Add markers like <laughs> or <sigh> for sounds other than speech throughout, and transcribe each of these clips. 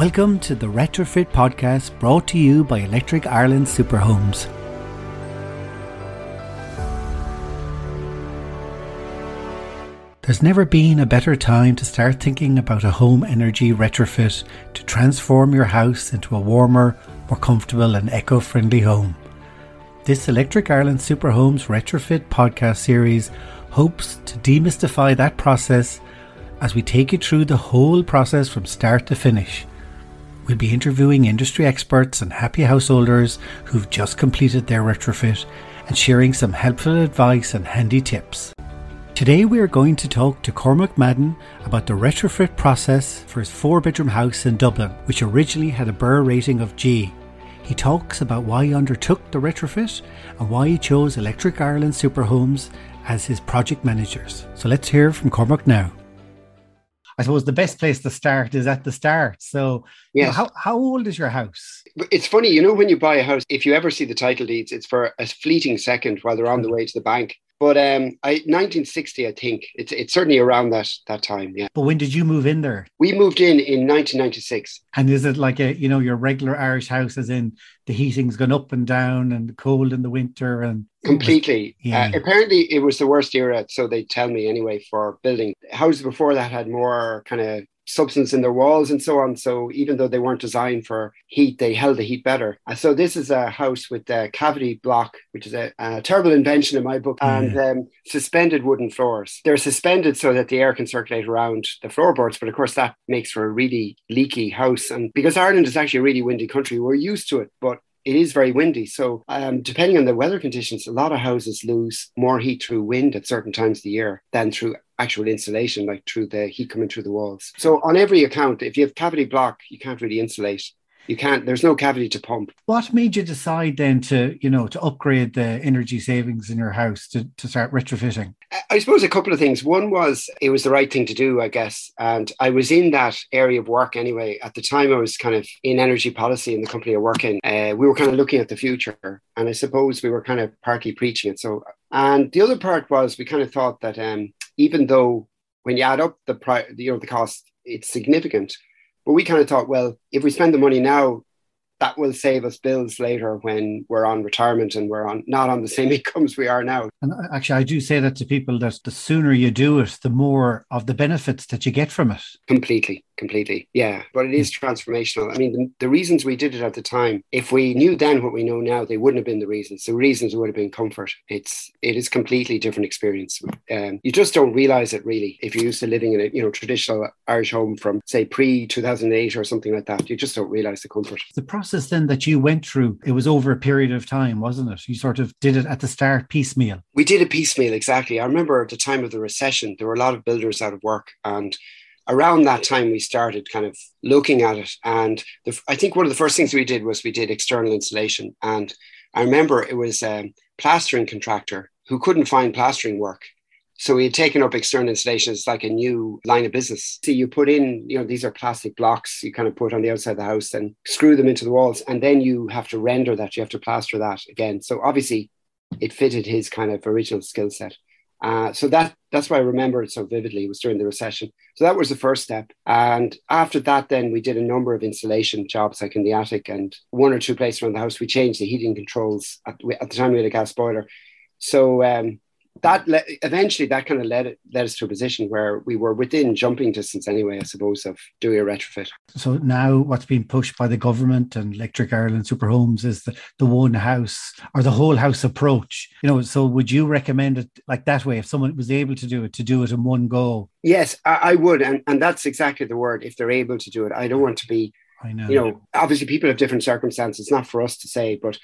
Welcome to the Retrofit Podcast brought to you by Electric Ireland Superhomes. There's never been a better time to start thinking about a home energy retrofit to transform your house into a warmer, more comfortable, and eco friendly home. This Electric Ireland Superhomes Retrofit podcast series hopes to demystify that process as we take you through the whole process from start to finish. We'll be interviewing industry experts and happy householders who've just completed their retrofit and sharing some helpful advice and handy tips. Today we are going to talk to Cormac Madden about the retrofit process for his four bedroom house in Dublin, which originally had a BER rating of G. He talks about why he undertook the retrofit and why he chose Electric Ireland Superhomes as his project managers. So let's hear from Cormac now. I suppose the best place to start is at the start. So, yes. You know, how, how old is your house? It's funny, you know, when you buy a house, if you ever see the title deeds, it's for a fleeting second while they're on the way to the bank. But um, I 1960, I think it's it's certainly around that that time. Yeah. But when did you move in there? We moved in in 1996. And is it like a you know your regular Irish house, as in the heating's gone up and down and cold in the winter and completely. Yeah. Uh, apparently, it was the worst era, so they tell me anyway for building. Houses before that had more kind of substance in their walls and so on. So even though they weren't designed for heat, they held the heat better. Uh, so this is a house with a cavity block, which is a, a terrible invention in my book, and um, suspended wooden floors. They're suspended so that the air can circulate around the floorboards, but of course that makes for a really leaky house. And because Ireland is actually a really windy country, we're used to it, but it is very windy. So, um, depending on the weather conditions, a lot of houses lose more heat through wind at certain times of the year than through actual insulation, like through the heat coming through the walls. So, on every account, if you have cavity block, you can't really insulate. You can't. There's no cavity to pump. What made you decide then to, you know, to upgrade the energy savings in your house to, to start retrofitting? I suppose a couple of things. One was it was the right thing to do, I guess. And I was in that area of work anyway. At the time, I was kind of in energy policy in the company I work in. Uh, we were kind of looking at the future. And I suppose we were kind of partly preaching it. So, and the other part was we kind of thought that um, even though when you add up the price, you know, the cost, it's significant. But we kind of thought, well, if we spend the money now, that will save us bills later when we're on retirement and we're on not on the <laughs> same incomes we are now. And uh, actually, I do say that to people that the sooner you do it, the more of the benefits that you get from it. Completely, completely. Yeah. But it is transformational. I mean, the, the, reasons we did it at the time, if we knew then what we know now, they wouldn't have been the reasons. The reasons would have been comfort. It's it is completely different experience. Um, you just don't realize it really if you're used to living in a you know traditional Irish home from say pre 2008 or something like that. You just don't realize the comfort. The process then that you went through, it was over a period of time, wasn't it? You sort of did it at the start piecemeal. We did a piecemeal, exactly. I remember at the time of the recession, there were a lot of builders out of work. And around that time, we started kind of looking at it. And the, I think one of the first things we did was we did external insulation. And I remember it was a plastering contractor who couldn't find plastering work. So we had taken up external insulation as like a new line of business. So you put in, you know, these are plastic blocks you kind of put on the outside of the house and screw them into the walls. And then you have to render that. You have to plaster that again. So obviously it fitted his kind of original skill set. Uh, so that that's why I remember it so vividly. It was during the recession. So that was the first step. And after that, then we did a number of insulation jobs, like in the attic and one or two places around the house. We changed the heating controls. At, at the time, we had a gas boiler. So um, that le- eventually that kind of led it, led us to a position where we were within jumping distance anyway, I suppose, of doing a retrofit. So now what's being pushed by the government and Electric Ireland Superhomes is the, the one house or the whole house approach. You know, so would you recommend it like that way if someone was able to do it, to do it in one go? Yes, I, I would. And, and that's exactly the word, if they're able to do it. I don't want to be I know. You know, obviously people have different circumstances. It's not for us to say, but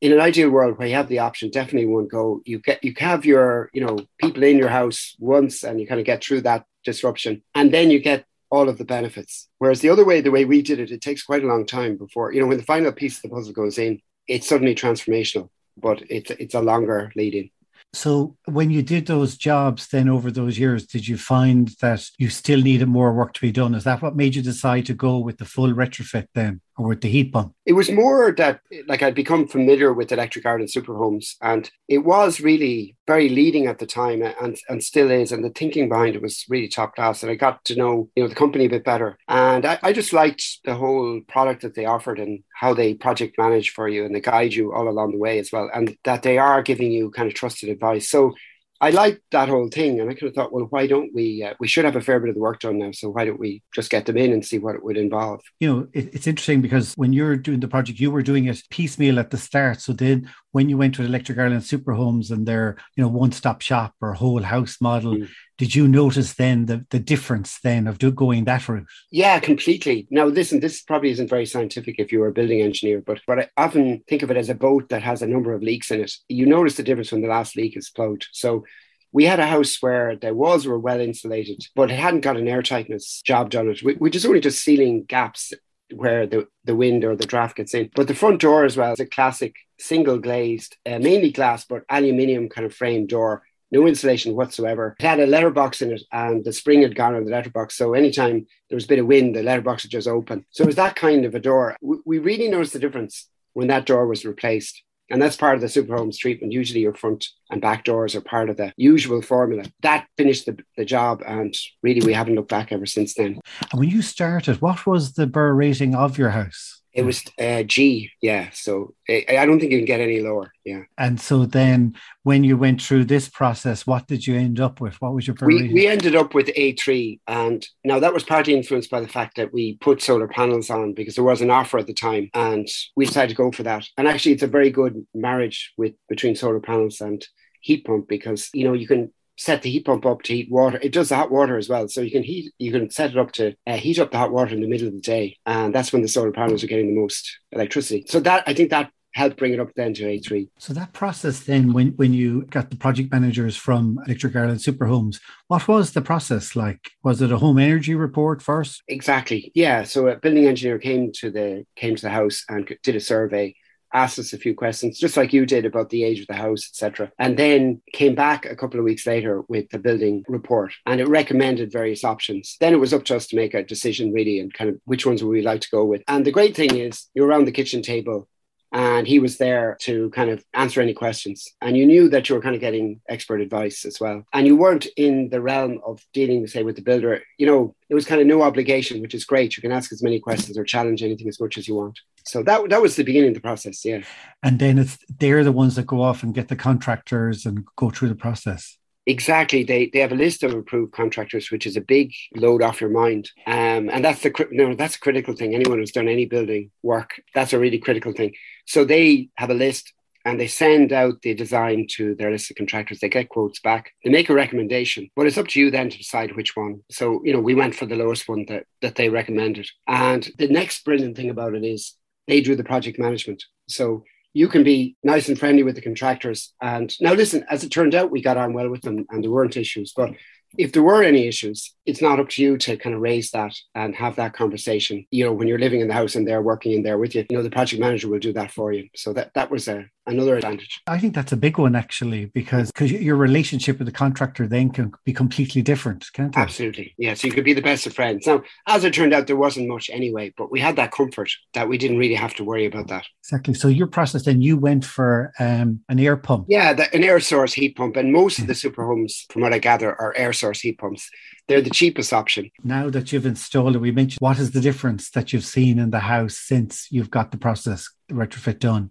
in an ideal world where you have the option, definitely won't go. You get you have your you know people in your house once, and you kind of get through that disruption, and then you get all of the benefits. Whereas the other way, the way we did it, it takes quite a long time before you know when the final piece of the puzzle goes in, it's suddenly transformational, but it's it's a longer lead in. So when you did those jobs then over those years, did you find that you still needed more work to be done? Is that what made you decide to go with the full retrofit then? Or with the heat pump? It was more that like I'd become familiar with Electric Ireland super homes and it was really very leading at the time and, and still is. And the thinking behind it was really top class. And I got to know, you know, the company a bit better. And I, I just liked the whole product that they offered and how they project manage for you and they guide you all along the way as well. And that they are giving you kind of trusted advice. So I liked that whole thing, and I kind of thought, well, why don't we? Uh, we should have a fair bit of the work done now, so why don't we just get them in and see what it would involve? You know, it, it's interesting because when you're doing the project, you were doing it piecemeal at the start. So then, when you went to Electric Ireland Super Homes and their, you know, one-stop shop or whole house model, mm. did you notice then the the difference then of do, going that route? Yeah, completely. Now, listen, this probably isn't very scientific if you were a building engineer, but but I often think of it as a boat that has a number of leaks in it. You notice the difference when the last leak is plugged. So we had a house where the walls were well insulated, but it hadn't got an airtightness job done it. We, we just only just sealing gaps where the, the wind or the draft gets in. But the front door as well is a classic single glazed, uh, mainly glass, but aluminium kind of frame door. No insulation whatsoever. It had a letterbox in it, and the spring had gone on the letterbox. So anytime there was a bit of wind, the letterbox would just open. So it was that kind of a door. We, we really noticed the difference when that door was replaced. And that's part of the super homes treatment. Usually your front and back doors are part of the usual formula. That finished the, the job and really we haven't looked back ever since then. And when you started, what was the BER rating of your house? It was uh, G, yeah. So I, I, don't think you can get any lower, yeah. And so then, when you went through this process, what did you end up with? What was your we, we ended up with A three, and now that was partly influenced by the fact that we put solar panels on because there was an offer at the time, and we decided to go for that. And actually, it's a very good marriage with between solar panels and heat pump because you know you can set the heat pump up to heat water. It does the hot water as well, so you can heat. You can set it up to uh, heat up the hot water in the middle of the day, and that's when the solar panels are getting the most electricity. So that I think that helped bring it up then to A3. So that process then, when, when you got the project managers from Electric Ireland Super Homes, what was the process like? Was it a home energy report first? Exactly. Yeah. So a building engineer came to the came to the house and did a survey asked us a few questions, just like you did about the age of the house, etc. And then came back a couple of weeks later with the building report and it recommended various options. Then it was up to us to make a decision really and kind of which ones would we like to go with. And the great thing is you're around the kitchen table and he was there to kind of answer any questions. And you knew that you were kind of getting expert advice as well. And you weren't in the realm of dealing, say, with the builder. You know, it was kind of no obligation, which is great. You can ask as many questions or challenge anything as much as you want. So that that was the beginning of the process, yeah. And then it's they're the ones that go off and get the contractors and go through the process. Exactly. They they have a list of approved contractors, which is a big load off your mind. Um, and that's the no, that's a critical thing. Anyone who's done any building work, that's a really critical thing. So they have a list and they send out the design to their list of contractors. They get quotes back. They make a recommendation, but it's up to you then to decide which one. So, you know, we went for the lowest one that, that they recommended. And the next brilliant thing about it is they do the project management. So you can be nice and friendly with the contractors. And now, listen, as it turned out, we got on well with them and there weren't issues. But if there were any issues, it's not up to you to kind of raise that and have that conversation. You know, when you're living in the house and they're working in there with you, you know, the project manager will do that for you. So that that was a another advantage. I think that's a big one actually, because because your relationship with the contractor then can be completely different, can't it? Absolutely, yeah. So you could be the best of friends. Now, as it turned out, there wasn't much anyway, but we had that comfort that we didn't really have to worry about that. Exactly. So your process then, you went for um, an air pump. Yeah, the, an air source heat pump, and most of the super homes, from what I gather, are air source heat pumps. They're the cheapest option. Now that you've installed it, we mentioned what is the difference that you've seen in the house since you've got the process retrofit done?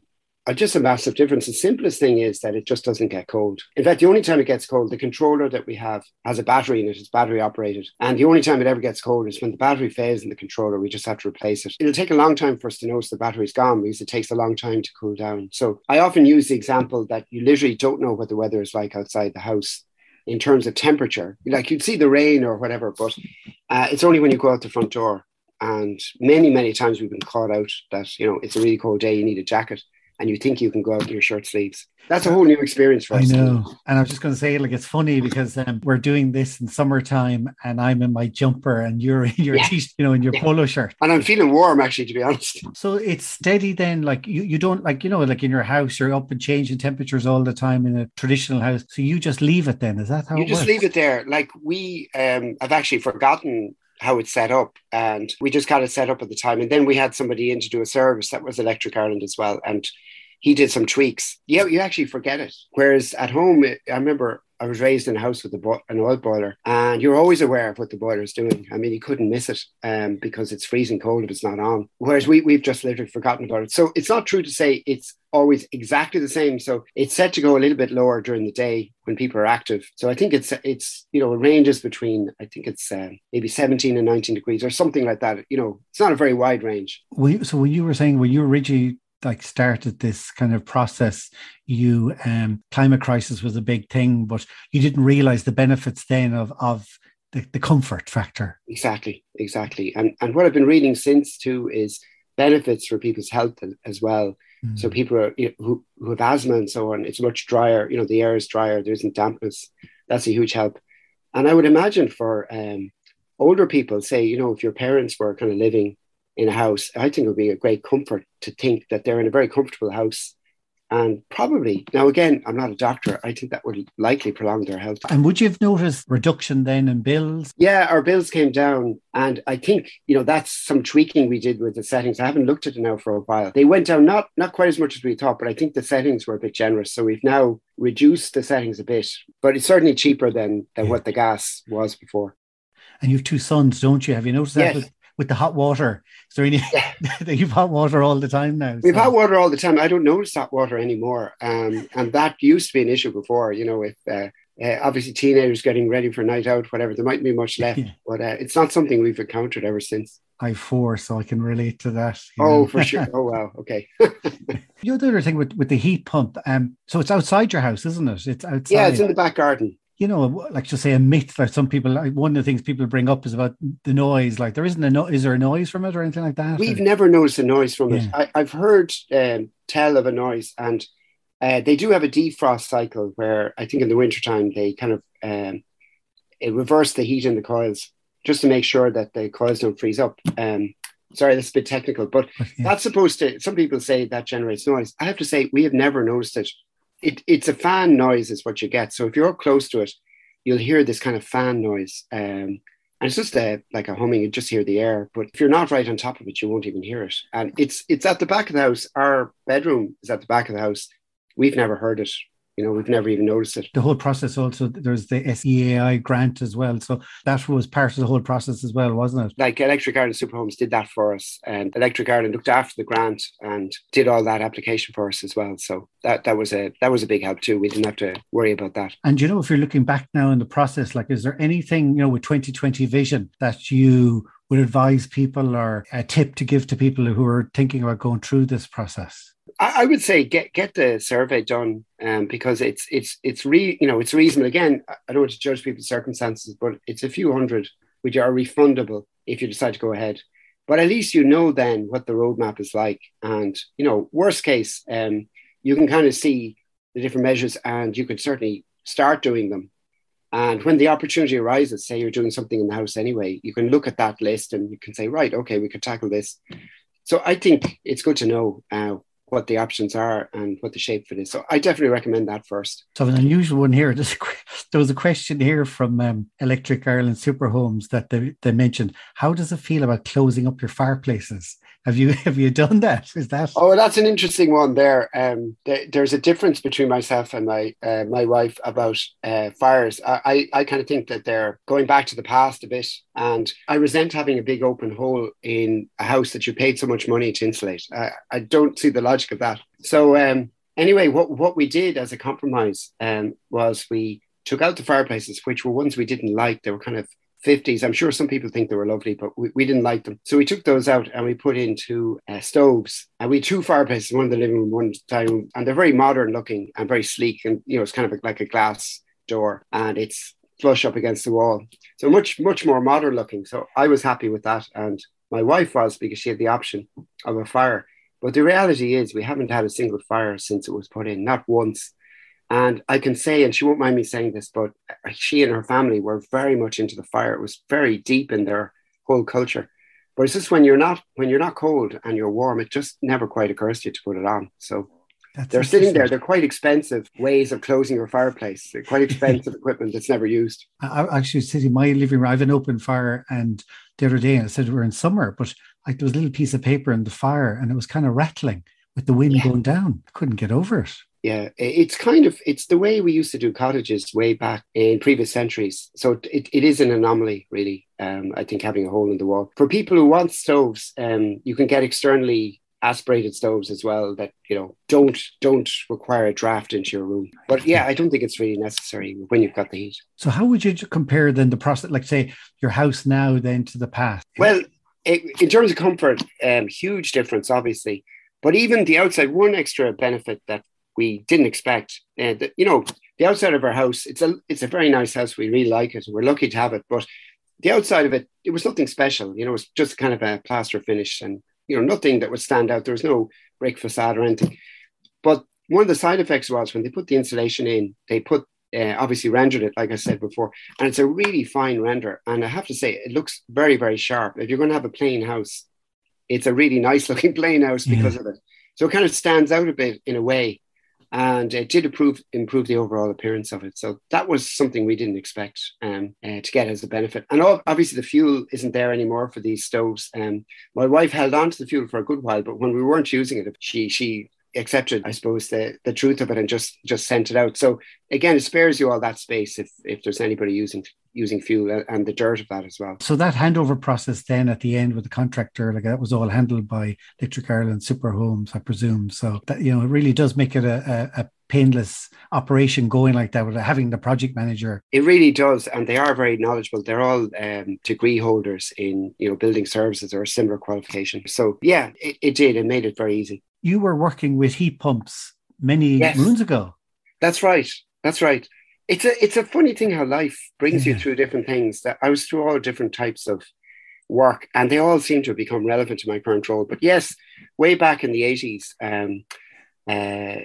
Just a massive difference. The simplest thing is that it just doesn't get cold. In fact, the only time it gets cold, the controller that we have has a battery in it, it's battery operated. And the only time it ever gets cold is when the battery fails in the controller, we just have to replace it. It'll take a long time for us to notice the battery's gone because it takes a long time to cool down. So I often use the example that you literally don't know what the weather is like outside the house in terms of temperature. Like you'd see the rain or whatever, but uh, it's only when you go out the front door. And many, many times we've been caught out that, you know, it's a really cold day, you need a jacket and you think you can go out in your short sleeves. That's a whole new experience for us. I know. And I was just going to say, like, it's funny because um, we're doing this in summertime and I'm in my jumper and you're <laughs> in your yeah. t- you know, in your yeah. polo shirt. And I'm feeling warm, actually, to be honest. So it's steady then. Like, you, you don't, like, you know, like in your house, you're up and changing temperatures all the time in a traditional house. So you just leave it then. Is that how you just works? leave it there? Like, we um, have actually forgotten how it's set up. And we just got it set up at the time. And then we had somebody in to do a service that was Electric Ireland as well. And he did some tweaks. Yeah, you actually forget it. Whereas at home, I remember I was raised in a house with a bo- an oil boiler, and you're always aware of what the boiler is doing. I mean, you couldn't miss it um, because it's freezing cold if it's not on. Whereas we, we've just literally forgotten about it. So it's not true to say it's always exactly the same. So it's set to go a little bit lower during the day when people are active. So I think it's it's you know it ranges between I think it's uh, maybe 17 and 19 degrees or something like that. You know, it's not a very wide range. so when you were saying when you were originally like started this kind of process. You um climate crisis was a big thing but you didn't realize the benefits then of of the, the comfort factor. Exactly exactly. And and what i've been reading since too is benefits for people's health as well. Mm. so people are, you know, who, who have asthma and so on it's much drier you know the air is drier there isn't dampness. That's a huge help. And i would imagine for um older people say you know if your parents were kind of living in a house, I think it would be a great comfort to think that they're in a very comfortable house. And probably, now again, I'm not a doctor. I think that would likely prolong their health. And would you have noticed reduction then in bills? Yeah, our bills came down. And I think, you know, that's some tweaking we did with the settings. I haven't looked at it now for a while. They went down not not quite as much as we thought, but I think the settings were a bit generous. So we've now reduced the settings a bit, but it's certainly cheaper than, than yeah. what the gas was before. And you have two sons, don't you? Have you noticed that? Yes with the hot water. So you yeah. <laughs> you've hot water all the time now. We've so. hot water all the time. I don't notice hot water anymore, um, and that used to be an issue before. You know, with uh, uh, obviously teenagers getting ready for a night out, whatever. There mightn't be much left, yeah. but uh, it's not something we've encountered ever since. I've four, so I can relate to that. Oh, know? for sure. <laughs> Oh, wow. Okay. <laughs> the other thing with, with the heat pump, um, so it's outside your house, isn't it? It's outside. Yeah, it's in the back garden you know, like to say a myth that some people, like one of the things people bring up is about the noise. Like there isn't a no, is there a noise from it or anything like that? We've or? never noticed a noise from yeah. it. I, have heard um, tell of a noise, and uh, they do have a defrost cycle where I think in the wintertime they kind of um, reverse the heat in the coils just to make sure that the coils don't freeze up. Um, sorry, that's a bit technical, but yeah. that's supposed to. Some people say that generates noise. I have to say we have never noticed it it, it's a fan noise is what you get. So if you're close to it, you'll hear this kind of fan noise. Um, and it's just a, like a humming, you just hear the air. But if you're not right on top of it, you won't even hear it. And it's it's at the back of the house. Our bedroom is at the back of the house. We've never heard it you know, we've never even noticed it. The whole process also, there's the SEAI grant as well. So that was part of the whole process as well, wasn't it? Like Electric Ireland Superhomes did that for us. And Electric Ireland looked after the grant and did all that application for us as well. So that, that was a that was a big help too. We didn't have to worry about that. And you know, if you're looking back now in the process, like is there anything, you know, with 2020 vision that you would advise people or a tip to give to people who are thinking about going through this process? I, I would say get get the survey done um, because it's it's it's re you know it's reasonable. Again, I don't want to judge people's circumstances, but it's a few hundred which are refundable if you decide to go ahead. But at least you know then what the roadmap is like, and you know worst case, um, you can kind of see the different measures, and you could certainly start doing them. And when the opportunity arises, say you're doing something in the house anyway, you can look at that list and you can say, right, okay, we could tackle this. So I think it's good to know uh, what the options are and what the shape for this. So I definitely recommend that first. So an unusual one here. <laughs> There was a question here from um, Electric Ireland Super Homes that they, they mentioned. How does it feel about closing up your fireplaces? Have you <laughs> have you done that? Is that? Oh, that's an interesting one. There, um, th- there's a difference between myself and my uh, my wife about uh, fires. I I, I kind of think that they're going back to the past a bit, and I resent having a big open hole in a house that you paid so much money to insulate. I, I don't see the logic of that. So um, anyway, what what we did as a compromise um, was we took out the fireplaces, which were ones we didn't like. They were kind of 50s. I'm sure some people think they were lovely, but we, we didn't like them. So we took those out and we put into uh, stoves. And we had two fireplaces, one in the living room, one dining room. And they're very modern looking and very sleek. And, you know, it's kind of like a glass door and it's flush up against the wall. So much, much more modern looking. So I was happy with that. And my wife was because she had the option of a fire. But the reality is, we haven't had a single fire since it was put in, not once. And I can say, and she won't mind me saying this, but she and her family were very much into the fire. It was very deep in their whole culture. But it's just when you're not when you're not cold and you're warm, it just never quite occurs to you to put it on. So That's they're sitting there. They're quite expensive ways of closing your fireplace. They're quite expensive <laughs> equipment that's never used. I actually sitting in my living room. I have an open fire, and the other day I said we're in summer, but like there was a little piece of paper in the fire, and it was kind of rattling with the wind yeah. going down. I couldn't get over it. Yeah, it's kind of it's the way we used to do cottages way back in previous centuries. So it, it is an anomaly, really. Um, I think having a hole in the wall for people who want stoves, um, you can get externally aspirated stoves as well that you know don't don't require a draft into your room. But yeah, I don't think it's really necessary when you've got the heat. So how would you compare then the process, like say your house now then to the past? Well, it, in terms of comfort, um, huge difference, obviously. But even the outside, one extra benefit that we didn't expect. Uh, you know, the outside of our house, it's a it's a very nice house. We really like it. We're lucky to have it. But the outside of it, it was nothing special. You know, it was just kind of a plaster finish and you know nothing that would stand out. There was no brick facade or anything. But one of the side effects was when they put the insulation in, they put uh, obviously rendered it, like I said before, and it's a really fine render. And I have to say, it looks very, very sharp. If you're going to have a plain house, it's a really nice <laughs> looking plain house because of it. So it kind of stands out a bit in a way and it did improve improve the overall appearance of it. So that was something we didn't expect um, uh, to get as a benefit. And obviously, the fuel isn't there anymore for these stoves. Um, my wife held on to the fuel for a good while, but when we weren't using it, she she accepted, I suppose, the, the truth of it and just just sent it out. So again, it spares you all that space if if there's anybody using using fuel and the dirt of that as well. So that handover process then at the end with the contractor, like that was all handled by Electric Ireland Super Homes, I presume. So that you know it really does make it a, a, a painless operation going like that with having the project manager. It really does, and they are very knowledgeable. They're all um, degree holders in you know building services or similar qualification. So yeah, it, it did. It made it very easy you were working with heat pumps many yes. moons ago. That's right. That's right. It's a it's a funny thing how life brings yeah. you through different things. That I was through all different types of work, and they all seem to have become relevant to my current role. But yes, way back in the eighties, um, uh,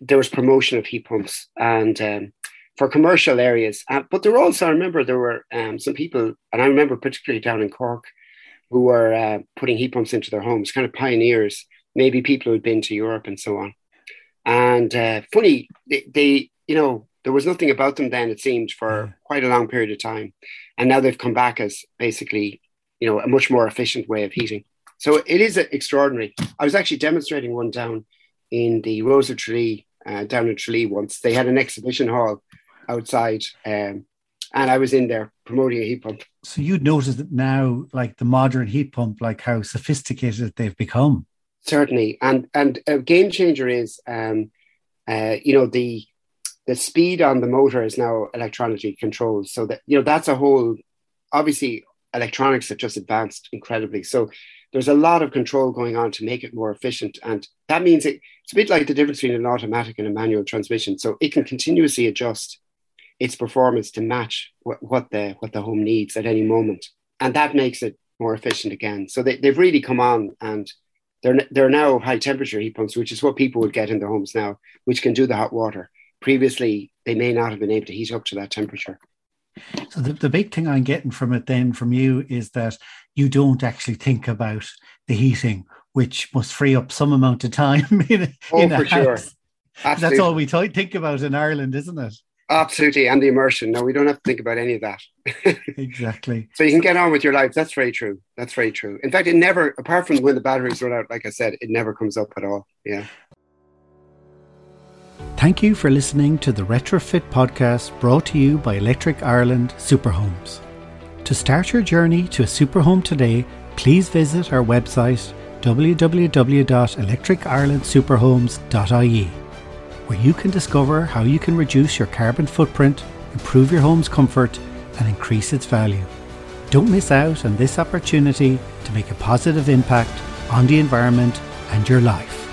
there was promotion of heat pumps and um, for commercial areas. Uh, but there were also, I remember, there were um, some people, and I remember particularly down in Cork, who were uh, putting heat pumps into their homes, kind of pioneers maybe people who had been to Europe and so on. And uh, funny, they, they, you know, there was nothing about them then, it seemed, for quite a long period of time. And now they've come back as basically, you know, a much more efficient way of heating. So it is extraordinary. I was actually demonstrating one down in the Rose of Tralee, uh, down in Tralee once. They had an exhibition hall outside, um, and I was in there promoting a heat pump. So you'd notice that now, like the modern heat pump, like how sophisticated they've become certainly. And and a game changer is, um, uh, you know, the the speed on the motor is now electronically controlled. So that you know that's a whole. Obviously, electronics have just advanced incredibly. So there's a lot of control going on to make it more efficient, and that means it, it's a bit like the difference between an automatic and a manual transmission. So it can continuously adjust its performance to match what, what the what the home needs at any moment, and that makes it more efficient again. So they, they've really come on and they're, they're now high temperature heat pumps, which is what people would get in their homes now, which can do the hot water. Previously, they may not have been able to heat up to that temperature. So the, the big thing I'm getting from it then from you is that you don't actually think about the heating, which must free up some amount of time <laughs> in, oh, in a for house. Sure. That's all we t- think about in Ireland, isn't it? Absolutely, and the immersion. No, we don't have to think about any of that. <laughs> exactly. So you can get on with your life. That's very true. That's very true. In fact, it never, apart from when the batteries run out, like I said, it never comes up at all. Yeah. Thank you for listening to the Retrofit podcast brought to you by Electric Ireland Superhomes. To start your journey to a superhome today, please visit our website www.electricirelandsuperhomes.ie where you can discover how you can reduce your carbon footprint, improve your home's comfort, and increase its value. Don't miss out on this opportunity to make a positive impact on the environment and your life.